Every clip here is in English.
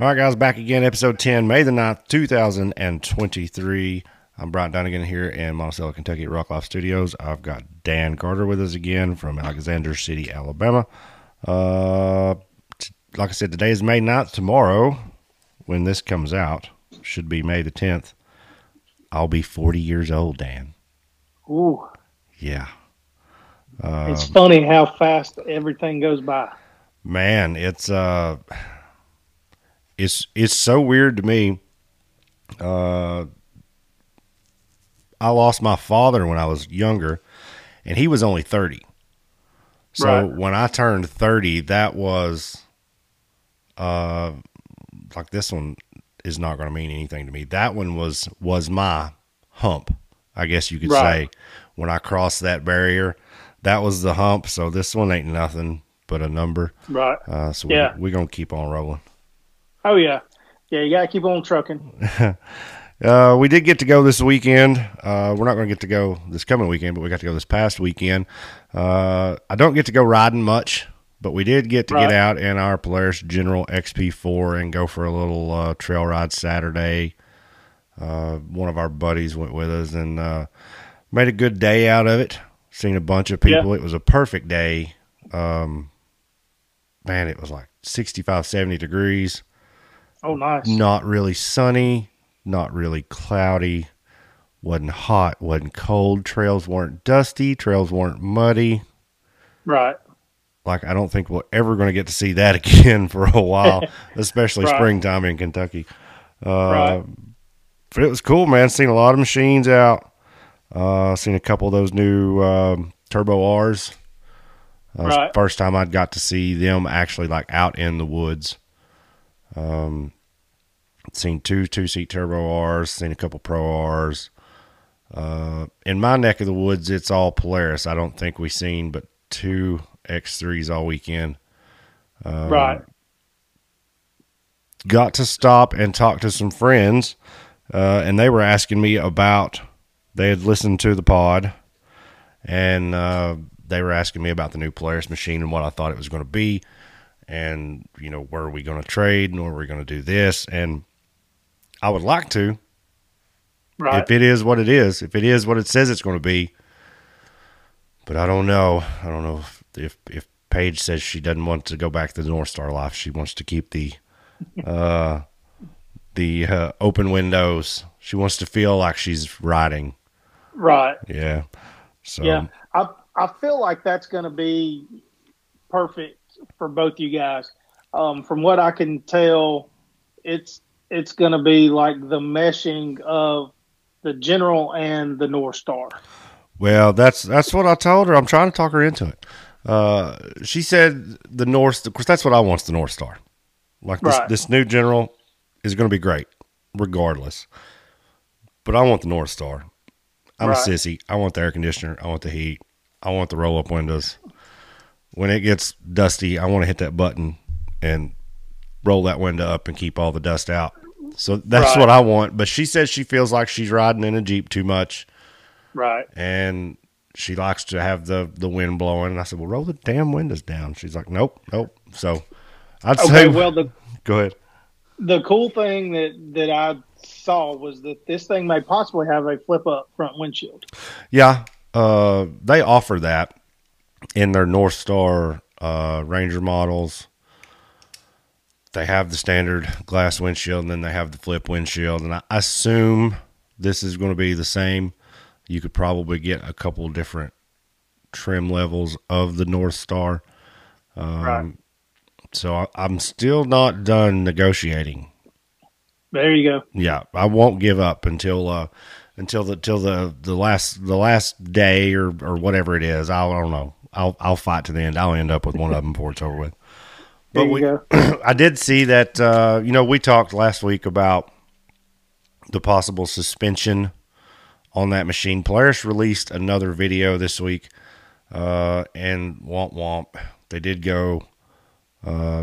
All right, guys, back again, episode 10, May the 9th, 2023. I'm Brian Dunnigan here in Monticello, Kentucky at Rock Life Studios. I've got Dan Carter with us again from Alexander City, Alabama. Uh, t- like I said, today is May 9th. Tomorrow, when this comes out, should be May the 10th. I'll be 40 years old, Dan. Ooh, Yeah. it's funny how fast everything goes by. Man, it's uh it's it's so weird to me. Uh I lost my father when I was younger and he was only 30. So Right. when I turned 30, that was uh like this one is not going to mean anything to me. That one was was my hump. I guess you could Right. say when I crossed that barrier, that was the hump. So this one ain't nothing but a number. Right. Uh, so Yeah. we, we're going to keep on rolling. Oh yeah. Yeah, you gotta keep on trucking. Uh, we did get to go this weekend. Uh, we're not going to get to go this coming weekend, but we got to go this past weekend. Uh, I don't get to go riding much, but we did get to get out in our Polaris General XP4 and go for a little uh, trail ride Saturday. Uh, one of our buddies went with us and uh, made a good day out of it. Seen a bunch of people. It was a perfect day. Um, man, it was like 65, 70 degrees. Oh nice. not really sunny, not really cloudy, wasn't hot, wasn't cold. Trails weren't dusty, trails weren't muddy. Right. Like I don't think we're ever going to get to see that again for a while, especially Right. springtime in Kentucky. Uh, Right. But it was cool, man. Seen a lot of machines out. Uh, seen a couple of those new um, Turbo R's. Uh, Right. First time I'd got to see them actually like out in the woods. Um, seen two two seat Turbo R's. Seen a couple Pro R's. Uh, in my neck of the woods, it's all Polaris. I don't think we've seen but two X3s all weekend. Um, right. got to stop and talk to some friends, uh, and they were asking me about. They had listened to the pod, and uh, they were asking me about the new Polaris machine and what I thought it was going to be, and you know where are we going to trade and where are we going to do this, and I would like to Right. if it is what it is, if it is what it says it's going to be. But I don't know. I don't know if, if if Paige says she doesn't want to go back to the North Star life. She wants to keep the uh the uh, open windows. She wants to feel like she's riding. right. Yeah. So Yeah. I I feel like that's gonna be perfect for both you guys. Um, from what I can tell, it's it's gonna be like the meshing of the general and the North Star. Well, that's that's what I told her. I'm trying to talk her into it. Uh, she said the North, of course, that's what I want's the North Star. Like this, Right. this new general is going to be great, regardless. But I want the North Star. I'm Right. a sissy. I want the air conditioner. I want the heat. I want the roll up windows. When it gets dusty, I want to hit that button and roll that window up and keep all the dust out. So that's Right. what I want. But she says she feels like she's riding in a Jeep too much Right. and she likes to have the the wind blowing. And I said, "Well, roll the damn windows down." She's like, "Nope, nope." So I'd Okay. say, Well, the go ahead. the cool thing that that I saw was that this thing may possibly have a flip up front windshield. Yeah, uh, they offer that in their North Star uh, Ranger models. They have the standard glass windshield, and then they have the flip windshield. And I assume this is going to be the same. You could probably get a couple different trim levels of the North Star. Um, Right. So I, I'm still not done negotiating. There you go. Yeah, I won't give up until uh, until the till the, the last the last day or, or whatever it is. I don't know. I'll I'll fight to the end. I'll end up with one of them before it's over with. But we. I did see that. Uh, you know, we talked last week about the possible suspension on that machine. Polaris released another video this week, uh, and womp womp, they did go uh,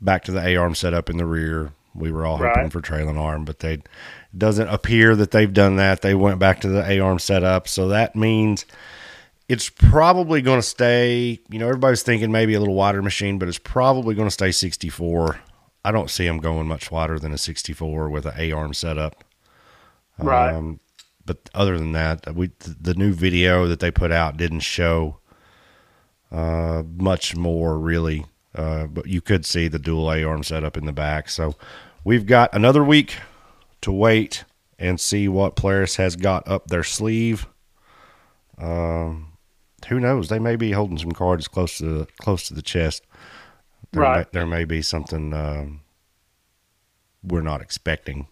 back to the A arm setup in the rear. We were all hoping for trailing arm, but they doesn't appear that they've done that. They went back to the A arm setup, so that means it's probably going to stay. You know, everybody's thinking maybe a little wider machine, but it's probably going to stay 64 I don't see them going much wider than a 64 with an A arm setup. Right. Um, but other than that, we the new video that they put out didn't show uh, much more really. Uh, but you could see the dual A arm setup in the back. So we've got another week to wait and see what Polaris has got up their sleeve. Um, who knows? They may be holding some cards close to the, close to the chest. There Right. May, there may be something um, we're not expecting.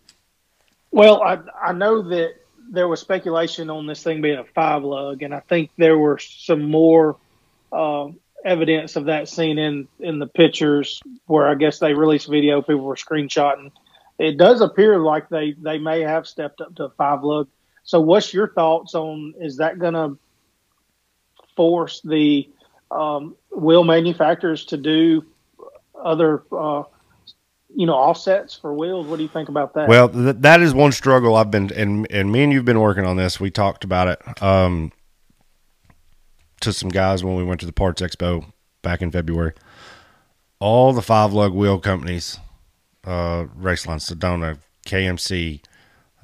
Well, I I know that there was speculation on this thing being a five lug, and I think there were some more uh, evidence of that seen in in the pictures where I guess they released video. People were screenshotting. It does appear like they they may have stepped up to a five lug. So, what's your thoughts on? Is that going to force the um, wheel manufacturers to do other, uh, you know, offsets for wheels? What do you think about that? Well, th- that is one struggle I've been and and me and you've been working on this. We talked about it um, to some guys when we went to the Parts Expo back in February. All the five lug wheel companies, uh, Raceline, Sedona, KMC,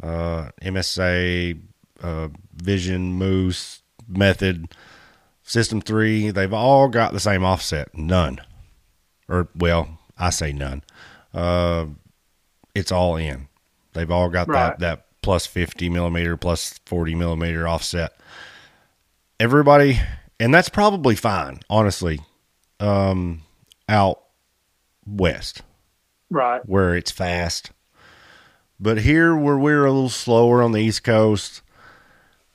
uh, MSA, uh, Vision, Moose, Method, System Three, they've all got the same offset. None, or well, I say none. Uh, it's all in. They've all got Right. that that plus fifty millimeter, plus forty millimeter offset. Everybody, and that's probably fine, honestly. Um, out west right. where it's fast, but here where we're a little slower on the East Coast,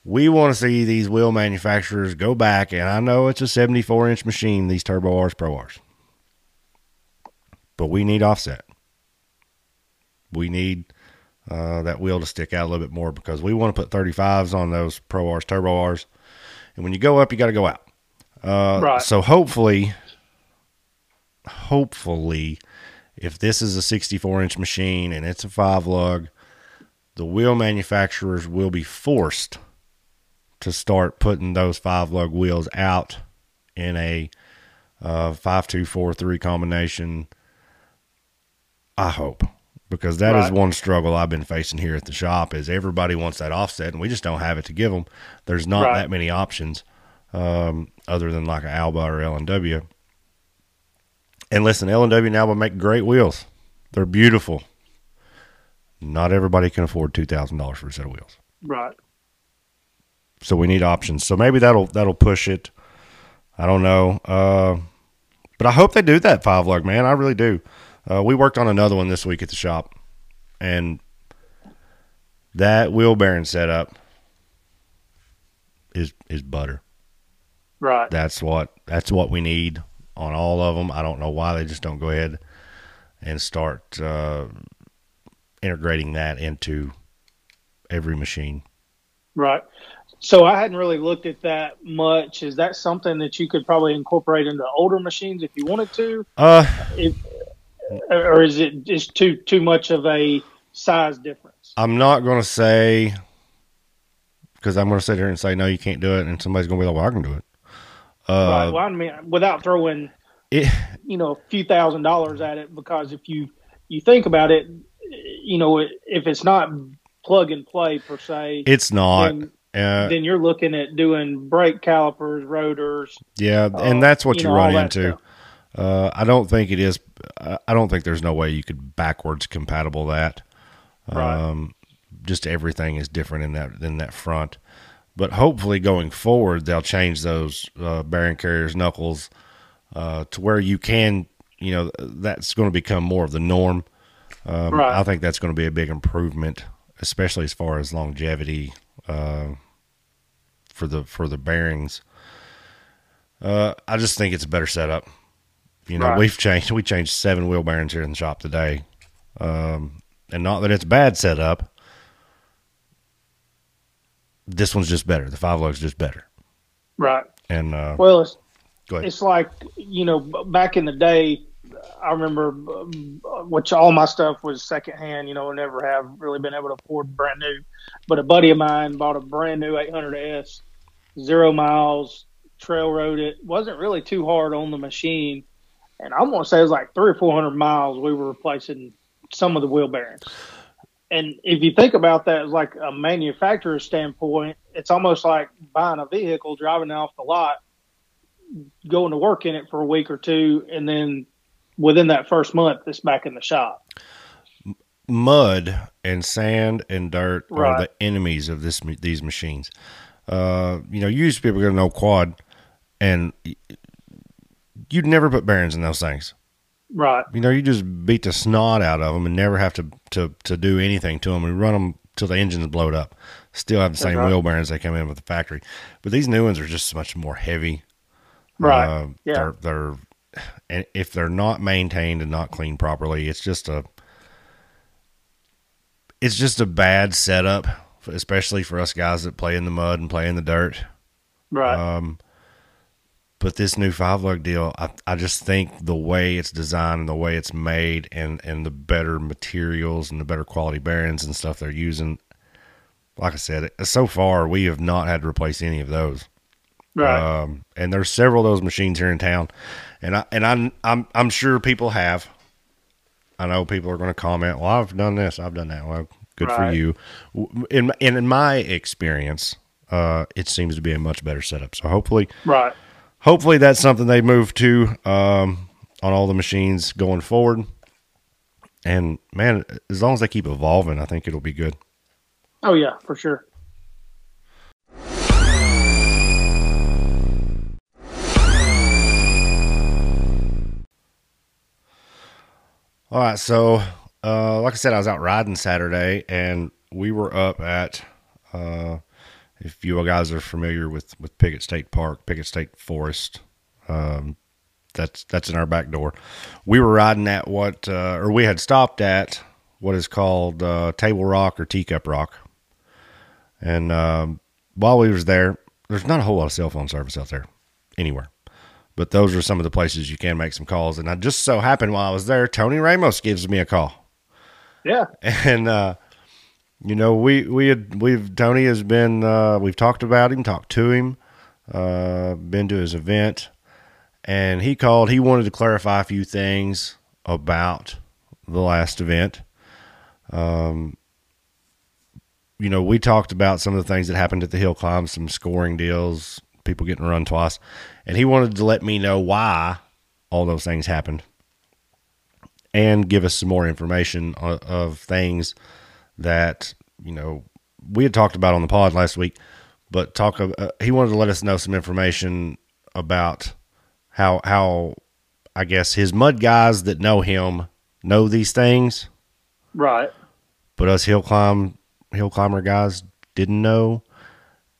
we want to see these wheel manufacturers go back. And I know it's a seventy-four inch machine, these Turbo R's, Pro R's, but we need offset. We need uh, that wheel to stick out a little bit more because we want to put 35s on those Pro R's, Turbo R's. And when you go up, you got to go out. Uh, Right. So hopefully, hopefully, if this is a 64 inch machine and it's a five lug, the wheel manufacturers will be forced to start putting those five lug wheels out in a uh, five two four three combination. I hope because that is Right. one struggle I've been facing here at the shop is everybody wants that offset and we just don't have it to give them. There's not Right. that many options um, other than like an Alba or L and W. And listen, L and W and Alba make great wheels. They're beautiful. Not everybody can afford two thousand dollars for a set of wheels, Right. So we need options. So maybe that'll that'll push it. I don't know, uh, but I hope they do that five lug, man. I really do. Uh, we worked on another one this week at the shop, and that wheel bearing setup is is butter. Right. That's what that's what we need on all of them. I don't know why they just don't go ahead and start uh, integrating that into every machine. Right. So I hadn't really looked at that much. Is that something that you could probably incorporate into older machines if you wanted to, Uh, if, or is it just too too much of a size difference? I'm not going to say because I'm going to sit here and say no, you can't do it, and somebody's going to be like, "Well, I can do it." right. Uh, Well, I mean, without throwing it you know a few thousand dollars at it, because if you you think about it, you know, if it's not plug and play per se, it's not. then, Uh, then you're looking at doing brake calipers, rotors, yeah, uh, and that's what you, know, run into. Uh, I don't think it is. I I don't think there's no way you could backwards compatible that. Right. Um, just everything is different in that in that front. But hopefully, going forward, they'll change those uh, bearing carriers knuckles uh, to where you can. You know, that's going to become more of the norm. Um, Right. I think that's going to be a big improvement, especially as far as longevity uh, for the for the bearings. Uh, I just think it's a better setup. You know, Right. we've changed we changed seven wheel bearings here in the shop today, um, and not that it's a bad setup. This one's just better. The five lug's just better, right. and uh, Well, it's go ahead. it's like you know back in the day i remember um, which all my stuff was secondhand you know never have really been able to afford brand new but a buddy of mine bought a brand new 800s zero miles trail rode it wasn't really too hard on the machine and I'm gonna say it was like three or four hundred miles. We were replacing some of the wheel bearings. And if you think about that like a manufacturer standpoint, it's almost like buying a vehicle, driving it off the lot, going to work in it for a week or two, and then within that first month, it's back in the shop. Mud and sand and dirt are the enemies of this these machines. Uh, you know, you used to be able to get an old quad, and you'd never put bearings in those things. Right. You know, you just beat the snot out of them and never have to to, to do anything to them. and run them till the engine's blowed up. Still have the same right. wheel bearings they come in with the factory, but these new ones are just much more heavy. Right. Uh, Yeah. They're they're and if they're not maintained and not cleaned properly, it's just a it's just a bad setup, especially for us guys that play in the mud and play in the dirt. Right. Um, but this new five lug deal, I, I just think the way it's designed and the way it's made and, and the better materials and the better quality bearings and stuff they're using, like I said, so far we have not had to replace any of those. Right. Um, and there's several of those machines here in town, and I and I'm I'm I'm sure people have. I know people are going to comment. Well, I've done this, I've done that. Well, good for you. In and in my experience, uh, it seems to be a much better setup. So hopefully, right. hopefully that's something they move to um, on all the machines going forward. And man, as long as they keep evolving, I think it'll be good. Oh yeah, for sure. All right, so uh, like I said, I was out riding Saturday, and we were up at. Uh, if you guys are familiar with with Pickett State Park, Pickett State Forest, um, that's that's in our back door. We were riding at what, uh, or we had stopped at what is called uh, Table Rock or Teacup Rock, and um, while we was there, there's not a whole lot of cell phone service out there anywhere but those are some of the places you can make some calls. And I just so happened while I was there, Tony Ramos gives me a call, Yeah. and uh, you know we we had we've Tony has been uh, we've talked about him, talked to him, uh, been to his event, and he called. He wanted to clarify a few things about the last event. Um, you know, we talked about some of the things that happened at the hill climb, some scoring deals, people getting run twice, and he wanted to let me know why all those things happened and give us some more information of, of things that you know we had talked about on the pod last week but talk of, uh, he wanted to let us know some information about how how I guess his mud guys that know him know these things. Right. but us hill climb hill climber guys didn't know.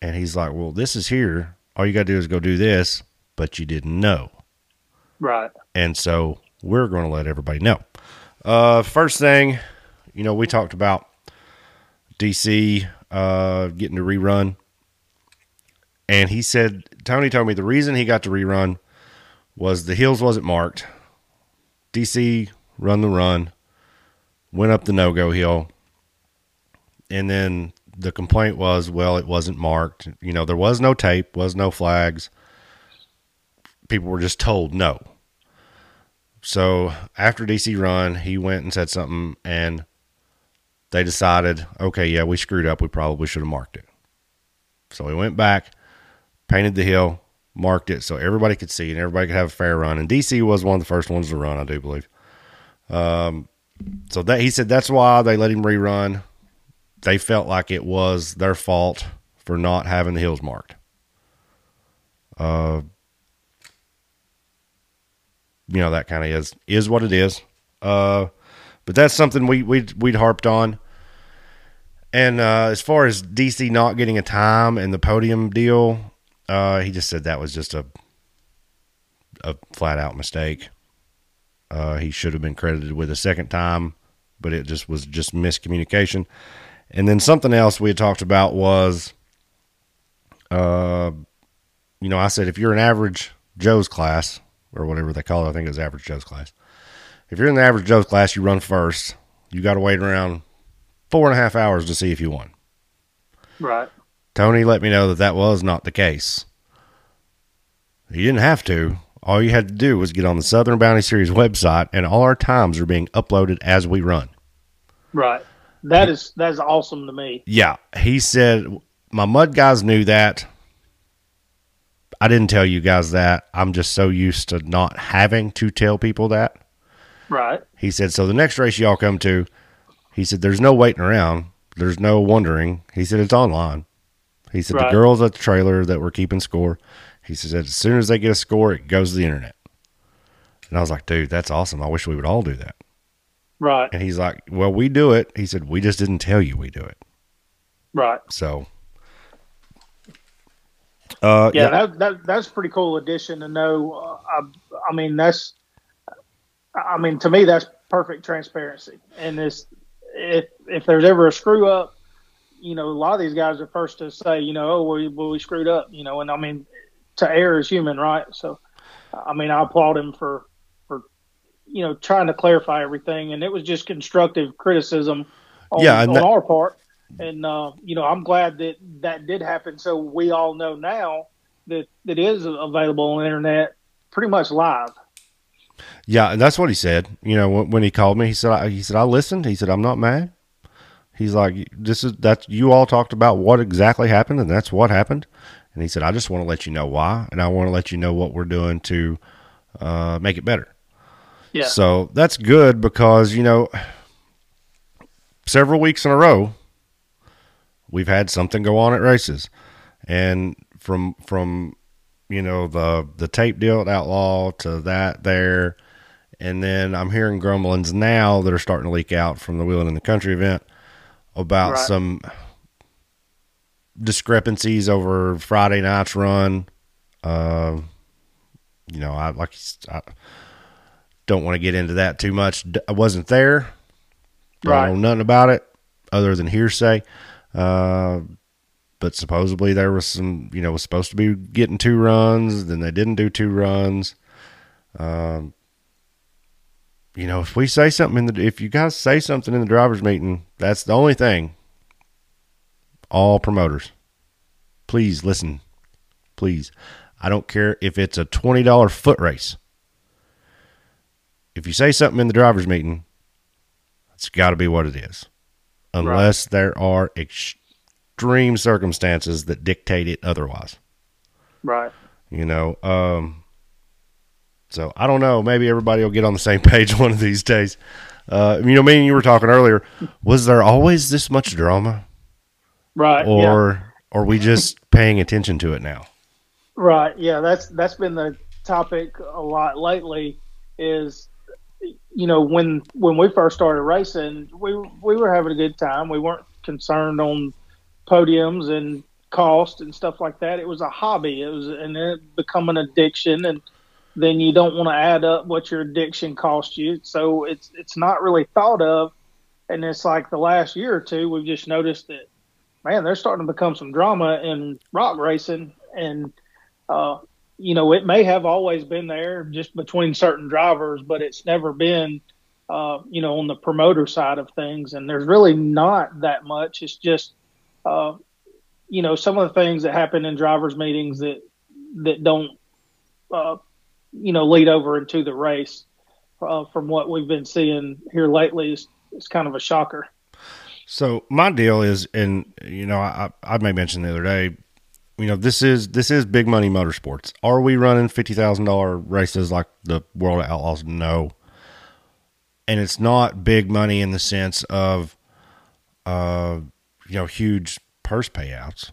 And he's like well this is here. All you got to do is go do this but you didn't know. Right. and so we're going to let everybody know. Uh first thing you know we talked about dc uh getting to rerun. And he said tony told me the reason he got to rerun was the hills wasn't marked. Dc run the run went up the no-go hill. And then the complaint was well it wasn't marked. You know there was no tape was no flags people were just told no. So after dc run he went and said something and they decided okay yeah we screwed up. We probably should have marked it. So we went back painted the hill marked it so everybody could see and everybody could have a fair run. And dc was one of the first ones to run i do believe. Um, so that he said that's why they let him rerun. They felt like it was their fault for not having the hills marked. Uh, you know that kind of is is what it is. Uh, but that's something we we we'd harped on. And uh, as far as DC not getting a time and the podium deal, uh, he just said that was just a a flat out mistake. Uh, he should have been credited with a second time, but it just was just miscommunication. And then something else we had talked about was, uh, you know, I said if you're an average Joe's class or whatever they call it, I think it was average Joe's class. If you're in the average Joe's class, you run first. You got to wait around four and a half hours to see if you won. Right. Tony let me know that that was not the case. You didn't have to. All you had to do was get on the Southern Bounty Series website, and all our times are being uploaded as we run. Right. That is that is awesome to me. Yeah, he said my mud guys knew that. I didn't tell you guys that. I'm just so used to not having to tell people that. Right. He said, so the next race y'all come to, he said, there's no waiting around. There's no wondering. He said, it's online. He said, Right. the girls at the trailer that were keeping score, he said, as soon as they get a score, it goes to the internet. And I was like, dude, that's awesome. I wish we would all do that. Right. And he's like, well, we do it. He said, we just didn't tell you we do it. Right. So, uh, Yeah, that, that that's a pretty cool addition to know. Uh, I, I mean, that's, I mean, to me, that's perfect transparency. And this, if if there's ever a screw up, you know, a lot of these guys are first to say, you know, oh, we well, we screwed up, you know, and I mean, to err is human, right? So, I mean, I applaud him for for you know trying to clarify everything, and it was just constructive criticism on, Yeah, on that- our part. And uh, you know, I'm glad that that did happen, so we all know now that that is available on the internet, pretty much live. Yeah, and that's what he said. You know, when, when he called me, he said, I, "He said I listened." He said, "I'm not mad." He's like, "This is that you all talked about what exactly happened, and that's what happened." And he said, "I just want to let you know why, and I want to let you know what we're doing to uh, make it better." Yeah, So that's good because you know, several weeks in a row, we've had something go on at races, and from from you know the the tape deal at Outlaw to that there, and then I'm hearing grumblings now that are starting to leak out from the Wheeling in the Country event about Right. some discrepancies over Friday night's run. Uh, you know, I like I don't want to get into that too much. I wasn't there. i Don't Right. know nothing about it other than hearsay. Uh, but supposedly there was some, you know, was supposed to be getting two runs, then they didn't do two runs. Um, you know, if we say something in the, if you guys say something in the drivers' meeting, that's the only thing. All promoters, please listen. Please, I don't care if it's a twenty dollar foot race. If you say something in the drivers' meeting, it's got to be what it is, unless there are extreme circumstances that dictate it otherwise. right. You know, um, so I don't know. Maybe everybody will get on the same page one of these days. Uh, you know, me and you were talking earlier. Was there always this much drama, Right. yeah. or are we just paying attention to it now? Right. Yeah, that's that's been the topic a lot lately. Is you know when when we first started racing, we we were having a good time. We weren't concerned on podiums and cost and stuff like that. It was a hobby. It was and it become an addiction, and then you don't want to add up what your addiction cost you. So it's it's not really thought of. And it's like the last year or two, we've just noticed that man, there's starting to become some drama in rock racing, and uh, you know, it may have always been there just between certain drivers, but it's never been, uh, you know, on the promoter side of things. And there's really not that much. It's just, uh, you know, some of the things that happen in drivers' meetings that that don't, uh, you know, lead over into the race. Uh, from what we've been seeing here lately, is, is kind of a shocker. So my deal is, and you know, I I made mention the other day, you know, this is this is big money motorsports. Are we running fifty thousand dollar races like the World of Outlaws? No. And it's not big money in the sense of, uh, you know, huge purse payouts.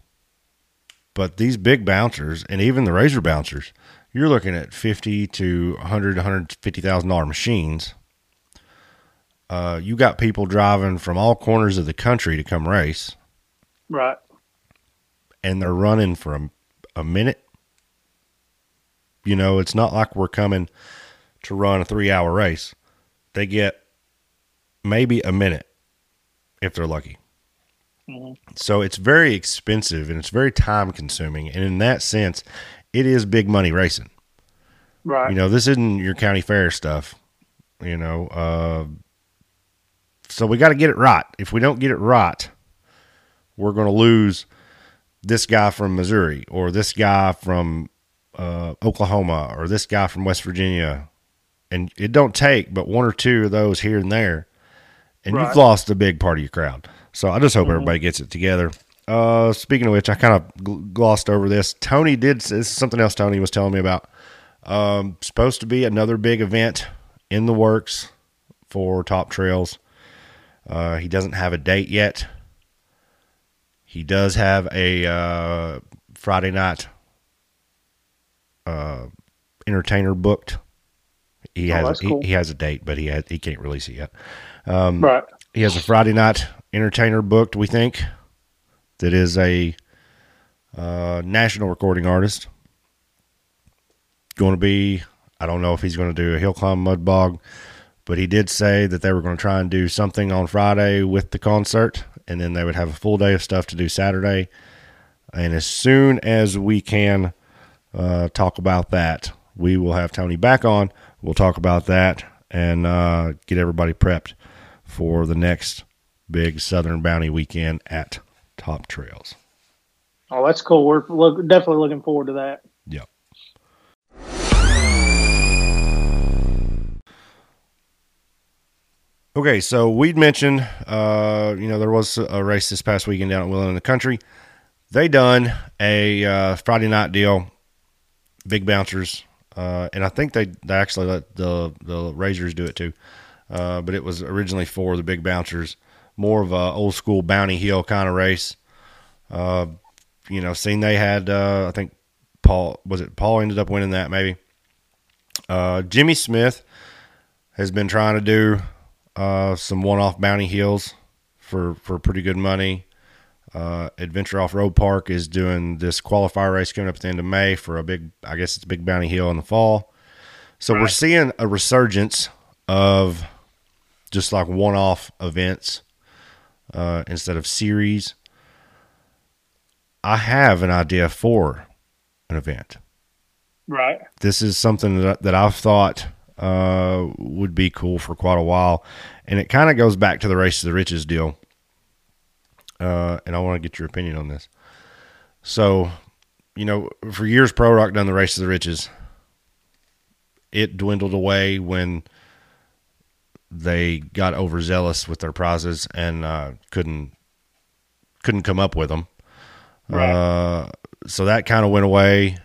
But these big bouncers and even the razor bouncers, you're looking at fifty to hundred, hundred fifty thousand dollar machines uh, you got people driving from all corners of the country to come race, Right. And they're running for a, a minute. You know, it's not like we're coming to run a three hour race. They get maybe a minute if they're lucky. Mhm. So it's very expensive and it's very time consuming. And in that sense, it is big money racing. Right. You know, this isn't your county fair stuff. You know, uh, so we got to get it right. If we don't get it right, we're going to lose this guy from Missouri or this guy from uh, Oklahoma or this guy from West Virginia, and it don't take but one or two of those here and there, and Right. you've lost a big part of your crowd. So I just hope everybody gets it together. Uh, speaking of which, I kind of gl- glossed over this. Tony did this is something else. Tony was telling me about. Um, supposed to be another big event in the works for Top Trails. Uh, he doesn't have a date yet. He does have a uh, Friday night uh, entertainer booked. He Oh, has that's he, cool. he has a date, but he has, he can't release it yet. Um, Right. He has a Friday night entertainer booked. We think that is a uh, national recording artist. Going to be, I don't know if he's going to do a hill climb mud bog, but he did say that they were going to try and do something on Friday with the concert, and then they would have a full day of stuff to do Saturday. And as soon as we can uh, talk about that, we will have Tony back on. We'll talk about that and uh, get everybody prepped for the next big Southern Bounty weekend at Top Trails. Oh, that's cool. We're look, definitely looking forward to that. Okay, so we'd mentioned, uh, you know, there was a race this past weekend down at Wheeling in the Country. They done a uh, Friday night deal, big bouncers, uh, and I think they, they actually let the the Razors do it too. Uh, but it was originally for the big bouncers, more of a old school bounty hill kind of race. Uh, you know, seen they had, uh, I think Paul was it Paul ended up winning that maybe. Uh, Jimmy Smith has been trying to do uh, some one-off bounty hills for for pretty good money. Uh, Adventure Off Road Park is doing this qualifier race coming up at the end of May for a big, I guess it's a big bounty hill in the fall. So we're seeing a resurgence of just like one-off events uh, instead of series. I have an idea for an event Right. this is something that, that I've thought uh, would be cool for quite a while. And it kind of goes back to the Race to the Riches deal. Uh, and I want to get your opinion on this. So, you know, for years, Pro Rock done the Race to the Riches. It dwindled away when they got overzealous with their prizes and uh, couldn't couldn't come up with them. Right. Uh, so that kind of went away.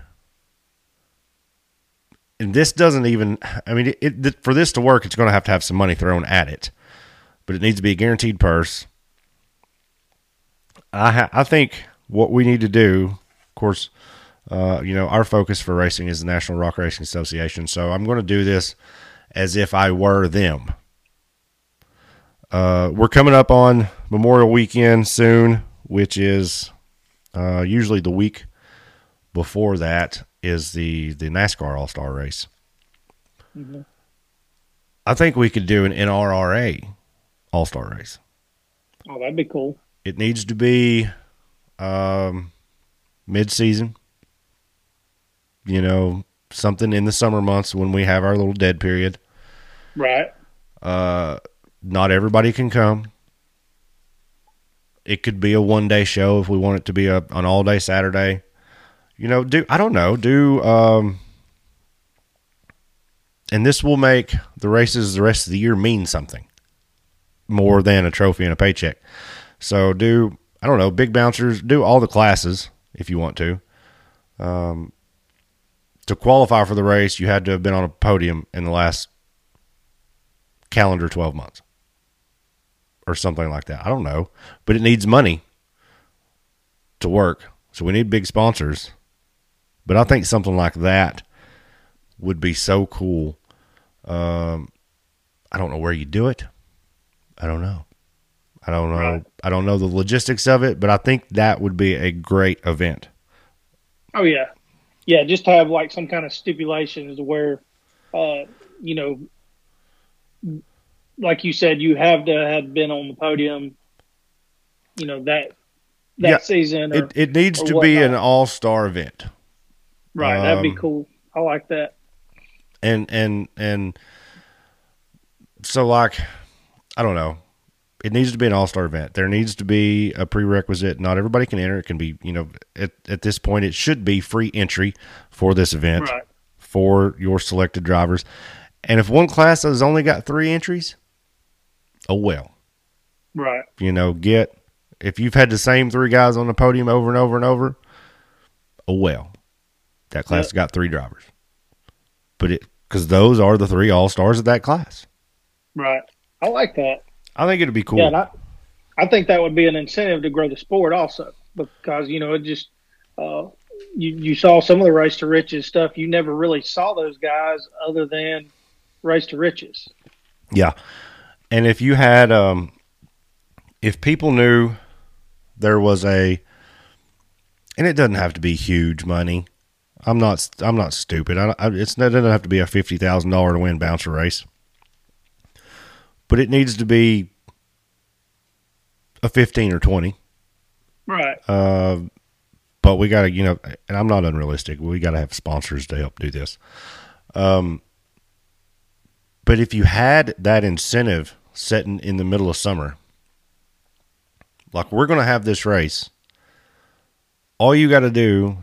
And this doesn't even, I mean, it, it, for this to work, it's going to have to have some money thrown at it. But it needs to be a guaranteed purse. I, ha- I think what we need to do, of course, uh, you know, our focus for racing is the National Rock Racing Association. So I'm going to do this as if I were them. Uh, we're coming up on Memorial Weekend soon, which is uh, usually the week before that is the the NASCAR All Star Race. Mhm. I think we could do an NRRA All Star Race. Oh, that'd be cool. It needs to be um, mid season. You know, something in the summer months when we have our little dead period. Right. Uh, not everybody can come. It could be a one day show if we want it to be a, an all day Saturday. You know, do I don't know, do um and this will make the races the rest of the year mean something more than a trophy and a paycheck. So do I don't know, big bouncers, do all the classes if you want to. Um to qualify for the race, you had to have been on a podium in the last calendar 12 months or something like that. I don't know, but it needs money to work. So we need big sponsors. But I think something like that would be so cool. Um, I don't know where you do it. I don't know. I don't know. Right. I don't know the logistics of it, but I think that would be a great event. Oh yeah, yeah. Just have like some kind of stipulation stipulations where, uh, you know, like you said, you have to have been on the podium. You know that that Yeah, season. Or, It it needs to be an all star event. Right. that'd be um, cool. I like that. and and and so like i don't know it needs to be an all star event. There needs to be a prerequisite. Not everybody can enter. It can be, you know, at, at this point, it should be free entry for this event Right. for your selected drivers. And if one class has only got three entries, oh well. Right. You know, get if you've had the same three guys on the podium over and over and over, oh well. That class got three drivers. But it because those are the three all stars of that class. Right. I like that. I think it'd be cool. Yeah, I, I think that would be an incentive to grow the sport also because you know it just uh, you you saw some of the race to riches stuff. You never really saw those guys other than race to riches. Yeah. And if you had um if people knew there was a and it doesn't have to be huge money. I'm not I'm not stupid. I, I it's it doesn't have to be a $50,000 to win bouncer race. But it needs to be a 15 or 20. Right. Uh, but we got to, you know, and I'm not unrealistic. We got to have sponsors to help do this. Um, but if you had that incentive setting in the middle of summer, like we're going to have this race, all you got to do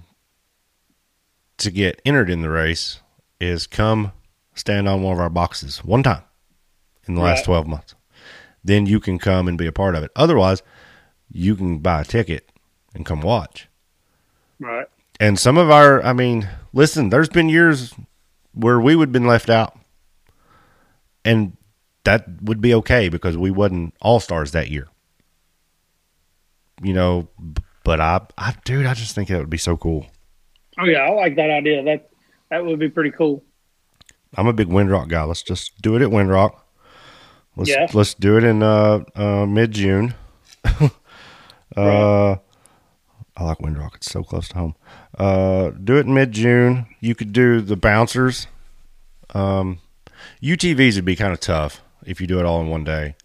to get entered in the race is come stand on one of our boxes one time in the last 12 months. Then you can come and be a part of it. Otherwise, you can buy a ticket and come watch. Right. And some of our, I mean, listen, there's been years where we would have been left out. And that would be okay because we wasn't all stars that year. You know, but I, I, dude, I just think that would be so cool. Oh yeah, I like that idea. That that would be pretty cool. I'm a big Windrock guy. Let's just do it at Windrock. Let's Yeah. let's do it in uh, uh, mid June. uh, Right. I like Windrock. It's so close to home. Uh, do it in mid June. You could do the bouncers. Um, UTVs would be kind of tough if you do it all in one day.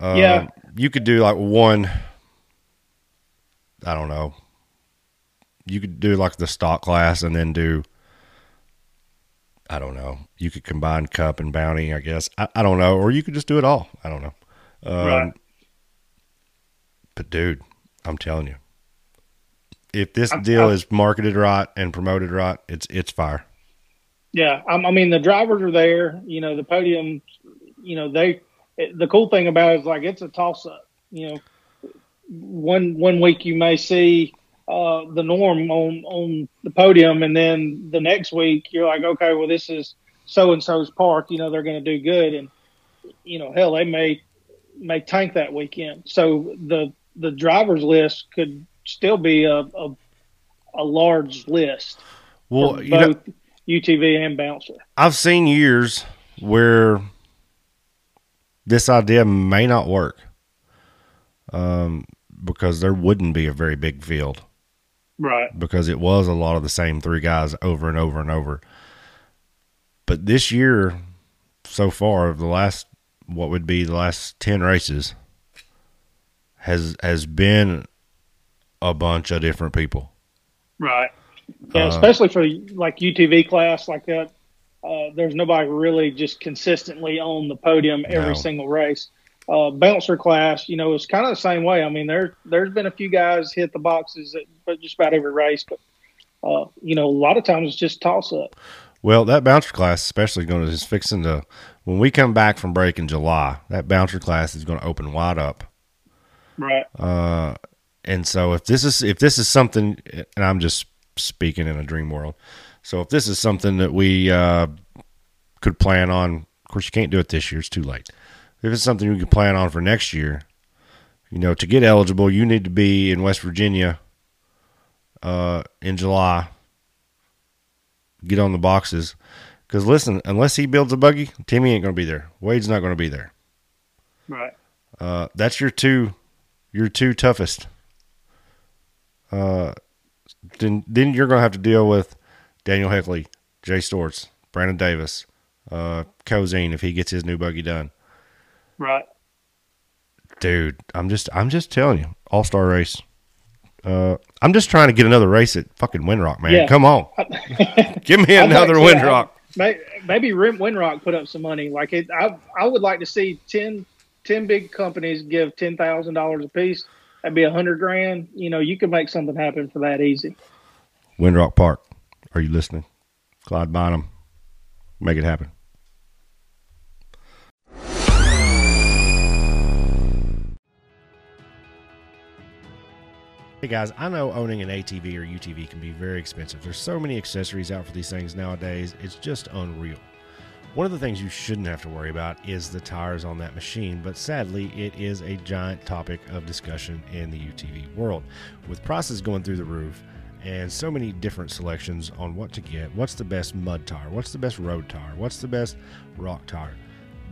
Uh, Yeah. you could do like one. I don't know. You could do like the stock class and then do I don't know. You could combine cup and bounty, I guess. I, I don't know. Or you could just do it all. I don't know. Um, Right. But dude, I'm telling you, if this I'm- deal I'm- is marketed right and promoted right, it's it's fire. Yeah, I, I mean the drivers are there. You know the podium. You know they. It, the cool thing about it is like it's a toss up. You know, one one week you may see uh, the norm on on the podium, and then the next week you're like, okay, well this is so and so's park. You know they're going to do good, and you know hell they may may tank that weekend. So the the drivers list could still be a a, a large list Well, for you know, both UTV and bouncer. I've seen years where this idea may not work um, because there wouldn't be a very big field Right. because it was a lot of the same three guys over and over and over. But this year, so far, the last what would be the last ten races has has been a bunch of different people. Right. Yeah, Uh, especially for like UTV class like that. Uh, there's nobody really just consistently on the podium every No. single race. Uh, bouncer class, you know, it's kind of the same way. I mean, there there's been a few guys hit the boxes at but just about every race, but uh, you know, a lot of times it's just toss up. Well, that bouncer class, especially going to is fixing to when we come back from break in July. That bouncer class is going to open wide up. Right. Uh, and so if this is if this is something, and I'm just speaking in a dream world. So if this is something that we uh, could plan on, of course you can't do it this year; it's too late. If it's something we could plan on for next year, you know, to get eligible, you need to be in West Virginia uh, in July. Get on the boxes, because listen, unless he builds a buggy, Timmy ain't going to be there. Wade's not going to be there. Right. Uh, that's your two, your two toughest. Uh, then then you're gonna have to deal with Daniel Heckley, Jay Storts, Brandon Davis, uh, Cozine if he gets his new buggy done. Right. Dude, I'm just I'm just telling you, all star race. Uh, I'm just trying to get another race at fucking Windrock, man. Yeah. Come on, give me I'd like another Windrock. May- Maybe Rim Windrock put up some money. Like it, I, I would like to see 10, ten big companies give ten thousand dollars a piece, that'd be a hundred grand. You know, you could make something happen for that easy. Windrock Park, are you listening? Clyde Bynum, make it happen. Hey guys, I know owning an ATV or UTV can be very expensive. There's so many accessories out for these things nowadays, it's just unreal. One of the things you shouldn't have to worry about is the tires on that machine, but sadly, it is a giant topic of discussion in the UTV world. With prices going through the roof and so many different selections on what to get, what's the best mud tire, what's the best road tire, what's the best rock tire.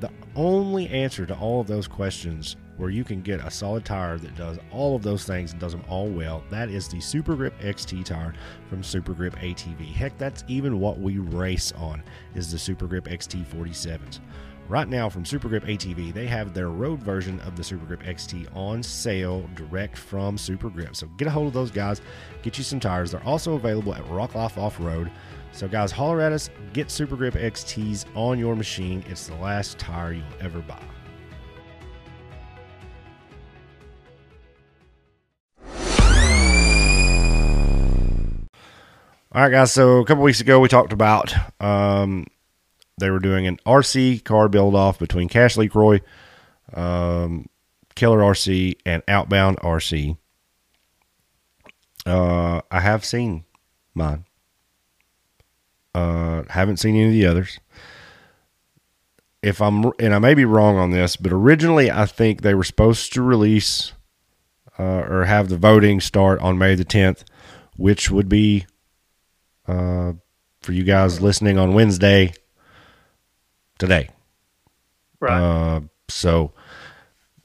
The only answer to all of those questions where you can get a solid tire that does all of those things and does them all well. That is the Super Grip XT tire from Super Grip ATV. Heck, that's even what we race on is the Super Grip XT 47s. Right now from Super Grip ATV, they have their road version of the Super Grip XT on sale direct from Super Grip. So get a hold of those guys, get you some tires. They're also available at Rock Life Off Road. So guys, holler at us, get Super Grip XTs on your machine. It's the last tire you'll ever buy. All right, guys. So a couple weeks ago, we talked about um, they were doing an RC car build off between Cash Lecroy, um, RC, and Outbound RC. Uh, I have seen mine. Uh, haven't seen any of the others. If I'm and I may be wrong on this, but originally I think they were supposed to release uh, or have the voting start on May the 10th, which would be uh, for you guys listening on Wednesday today. Right. Uh, so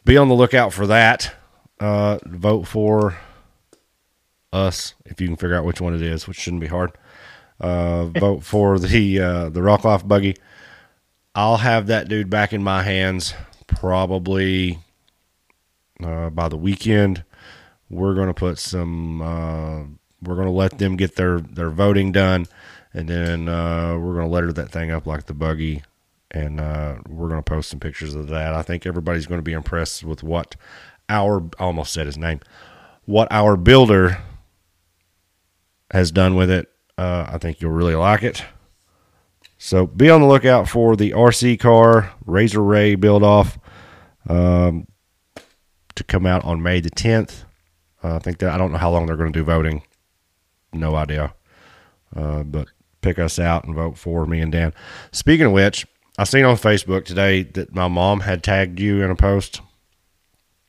be on the lookout for that. Uh, vote for us if you can figure out which one it is, which shouldn't be hard. Uh, vote for the uh, the Rock Life buggy. I'll have that dude back in my hands probably uh, by the weekend. We're gonna put some. We're gonna let them get their their voting done, and then uh, we're gonna letter that thing up like the buggy, and uh, we're gonna post some pictures of that. I think everybody's gonna be impressed with what our I almost said his name, what our builder has done with it. Uh, I think you'll really like it. So be on the lookout for the RC car Razor Ray build off um, to come out on May the 10th. Uh, I think that I don't know how long they're going to do voting. No idea. Uh, but pick us out and vote for me and Dan. Speaking of which, I seen on Facebook today that my mom had tagged you in a post.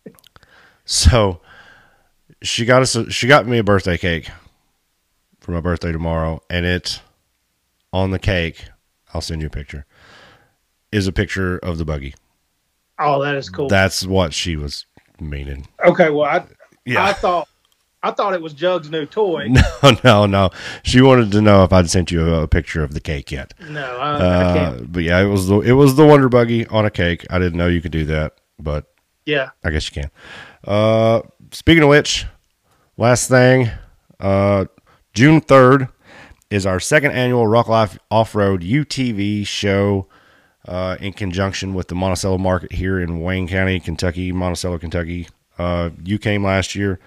So she got us. A, she got me a birthday cake for my birthday tomorrow, and it on the cake. I'll send you a picture. Is a picture of the buggy. Oh, that is cool. That's what she was meaning. okay, well, I Yeah. I thought I thought it was Jug's new toy. No, no, no. She wanted to know if I'd sent you a, picture of the cake yet. No, I, I Uh, can't. but yeah, it was the it was the Wonder Buggy on a cake. I didn't know you could do that, but Yeah. I guess you can. Uh, speaking of which, last thing, uh, June third is our second annual Rock Life Off Road UTV show. Uh, in conjunction with the Monticello Market here in Wayne County, Kentucky, Monticello, Kentucky. Uh, you came last year.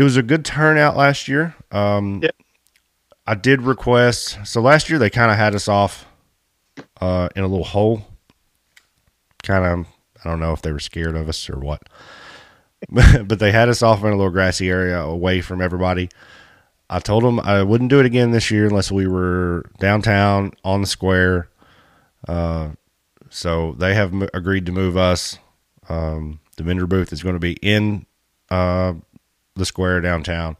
It was a good turnout last year. Um, Yep. I did request. So last year they kind of had us off uh, in a little hole. Kind of, I don't know if they were scared of us or what, but they had us off in a little grassy area away from everybody. I told them I wouldn't do it again this year unless we were downtown on the square. Uh, so they have m- agreed to move us. Um, the vendor booth is going to be in uh, the square downtown,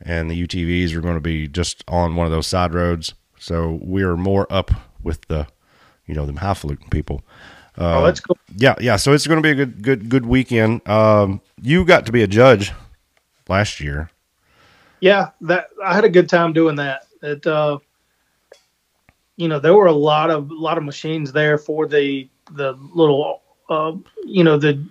and the UTVs are going to be just on one of those side roads. So we are more up with the, you know, them highfalutin people. oh, that's cool. Yeah, yeah. So it's going to be a good, good, good weekend. Um, you got to be a judge last year. Yeah, that I had a good time doing that. It, uh, you know, there were a lot of a lot of machines there for the the little, uh, you know, the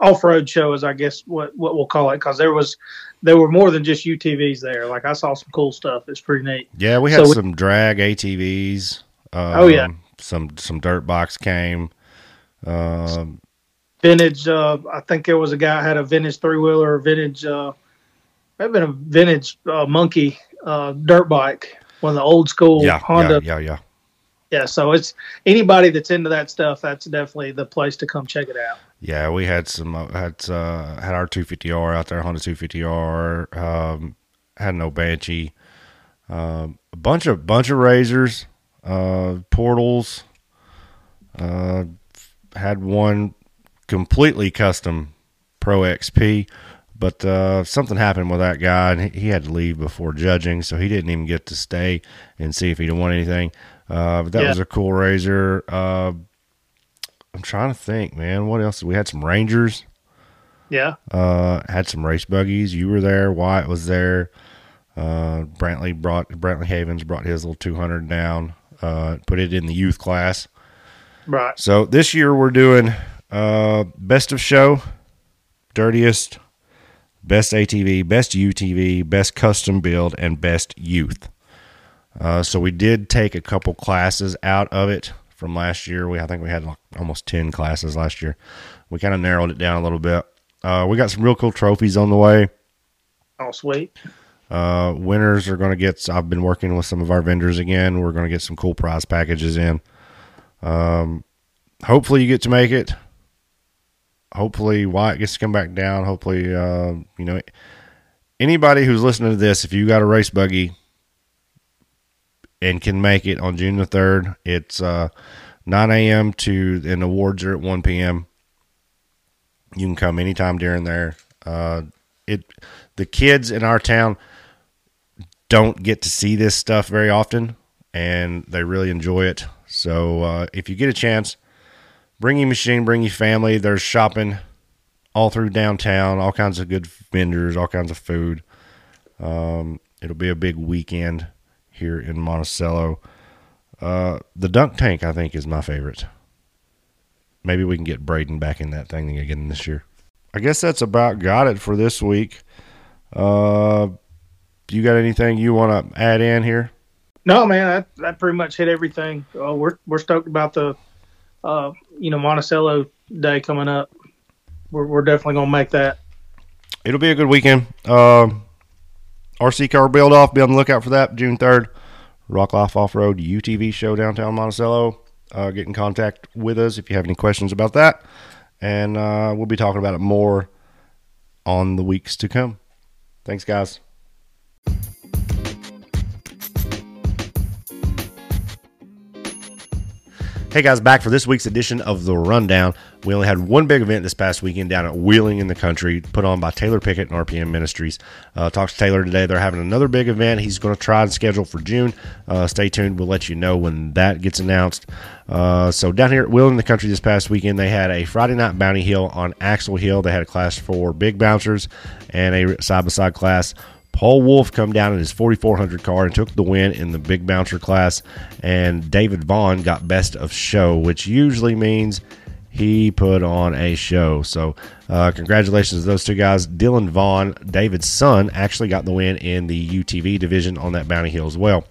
off road show, is I guess what what we'll call it, because there was there were more than just UTVs there. Like I saw some cool stuff. It's pretty neat. Yeah, we had So we- some drag ATVs. Um, Oh, yeah. some some dirt box came. Um, vintage. Uh, I think there was a guy had a vintage three wheeler, vintage. Uh, have been a vintage uh, monkey uh, dirt bike, one of the old school Yeah, Honda. yeah, yeah, yeah. Yeah, so it's anybody that's into that stuff. That's definitely the place to come check it out. Yeah, we had some uh, had uh, had our 250R out there, Honda 250R. Um, had no Banshee. Um, a bunch of bunch of razors, uh, portals. Uh, had one completely custom Pro XP, but uh, something happened with that guy, and he- he had to leave before judging, so he didn't even get to stay and see if he'd won anything. Uh, but that Yeah. was a cool razor. Uh, I'm trying to think, man. What else? We had some Rangers. Yeah, Uh, had some race buggies. You were there. Wyatt was there. Uh, Brantley brought Brantley Havens brought his little 200 down. Uh, put it in the youth class. right. So this year we're doing uh, best of show, dirtiest, best ATV, best UTV, best custom build, and best youth. Uh, so we did take a couple classes out of it from last year. We I think we had like almost ten classes last year. We kind of narrowed it down a little bit. Uh, we got some real cool trophies on the way. Oh, sweet. Uh, winners are going to get. I've been working with some of our vendors again. We're going to get some cool prize packages in. Um, hopefully you get to make it. Hopefully Wyatt gets to come back down. Hopefully, uh, you know, anybody who's listening to this, if you got a race buggy and can make it on June the third, it's uh, 9 a.m. to and awards are at 1 p.m. You can come anytime during there. Uh, it the kids in our town don't get to see this stuff very often, and they really enjoy it. So uh, if you get a chance, bring your machine, bring your family. There's shopping all through downtown, all kinds of good vendors, all kinds of food. Um, it'll be a big weekend here in Monticello. Uh, the dunk tank, I think, is my favorite. Maybe we can get Braden back in that thing again this year. I guess that's about got it for this week. Uh, you got anything you want to add in here? No, man, that, that pretty much hit everything. Uh, we're we're stoked about the, uh, you know, Monticello Day coming up. We're we're definitely gonna make that. It'll be a good weekend. Um, RC car build off. Be on the lookout for that June third. Rock Off Off Road UTV show downtown Monticello. Uh, get in contact with us if you have any questions about that, and uh, we'll be talking about it more on the weeks to come. Thanks, guys. Hey guys, back for this week's edition of The Rundown. We only had one big event this past weekend down at Wheeling in the Country, put on by Taylor Pickett and RPM Ministries. Uh, talked to Taylor today. They're having another big event. He's going to try and schedule for June. Uh, stay tuned. We'll let you know when that gets announced. Uh, so down here at Wheeling in the Country this past weekend, they had a Friday night bounty hill on Axel Hill. They had a class for big bouncers and a side by side class. Paul Wolf come down in his 4400 car and took the win in the big bouncer class, and David Vaughn got best of show, which usually means he put on a show. So, uh, congratulations to those two guys. Dylan Vaughn, David's son, actually got the win in the UTV division on that Bounty Hill as well.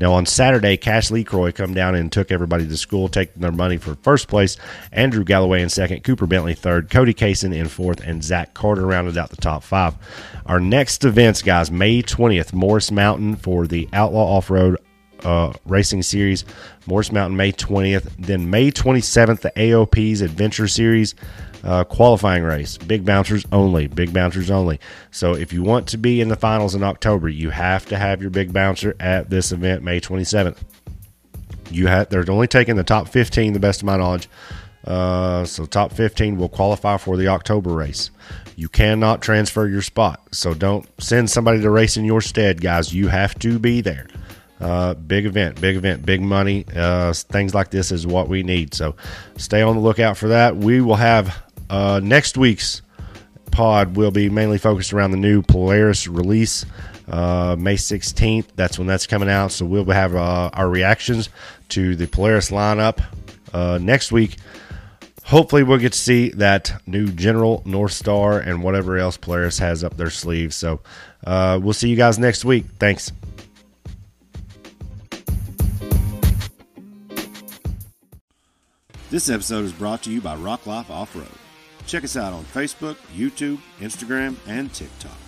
Now, on Saturday, Cash Lecroy come down and took everybody to school, taking their money for first place. Andrew Galloway in second, Cooper Bentley third, Cody Kaysen in fourth, and Zach Carter rounded out the top five. Our next events, guys, May 20th, Morris Mountain for the Outlaw Off Road uh, racing series, Morse Mountain, May 20th. Then May 27th, the AOP's Adventure Series uh, qualifying race. Big bouncers only. Big bouncers only. So if you want to be in the finals in October, you have to have your big bouncer at this event, May 27th. You have they're only taking the top 15, the best of my knowledge. Uh, so top 15 will qualify for the October race. You cannot transfer your spot, so don't send somebody to race in your stead, guys. You have to be there. Uh, big event, big event, big money. Uh, things like this is what we need. So stay on the lookout for that. We will have uh, next week's pod will be mainly focused around the new Polaris release, uh, May 16th. That's when that's coming out. So we'll have uh, our reactions to the Polaris lineup uh, next week. Hopefully, we'll get to see that new General North Star and whatever else Polaris has up their sleeves. So uh, we'll see you guys next week. Thanks. This episode is brought to you by Rock Life Off Road. Check us out on Facebook, YouTube, Instagram, and TikTok.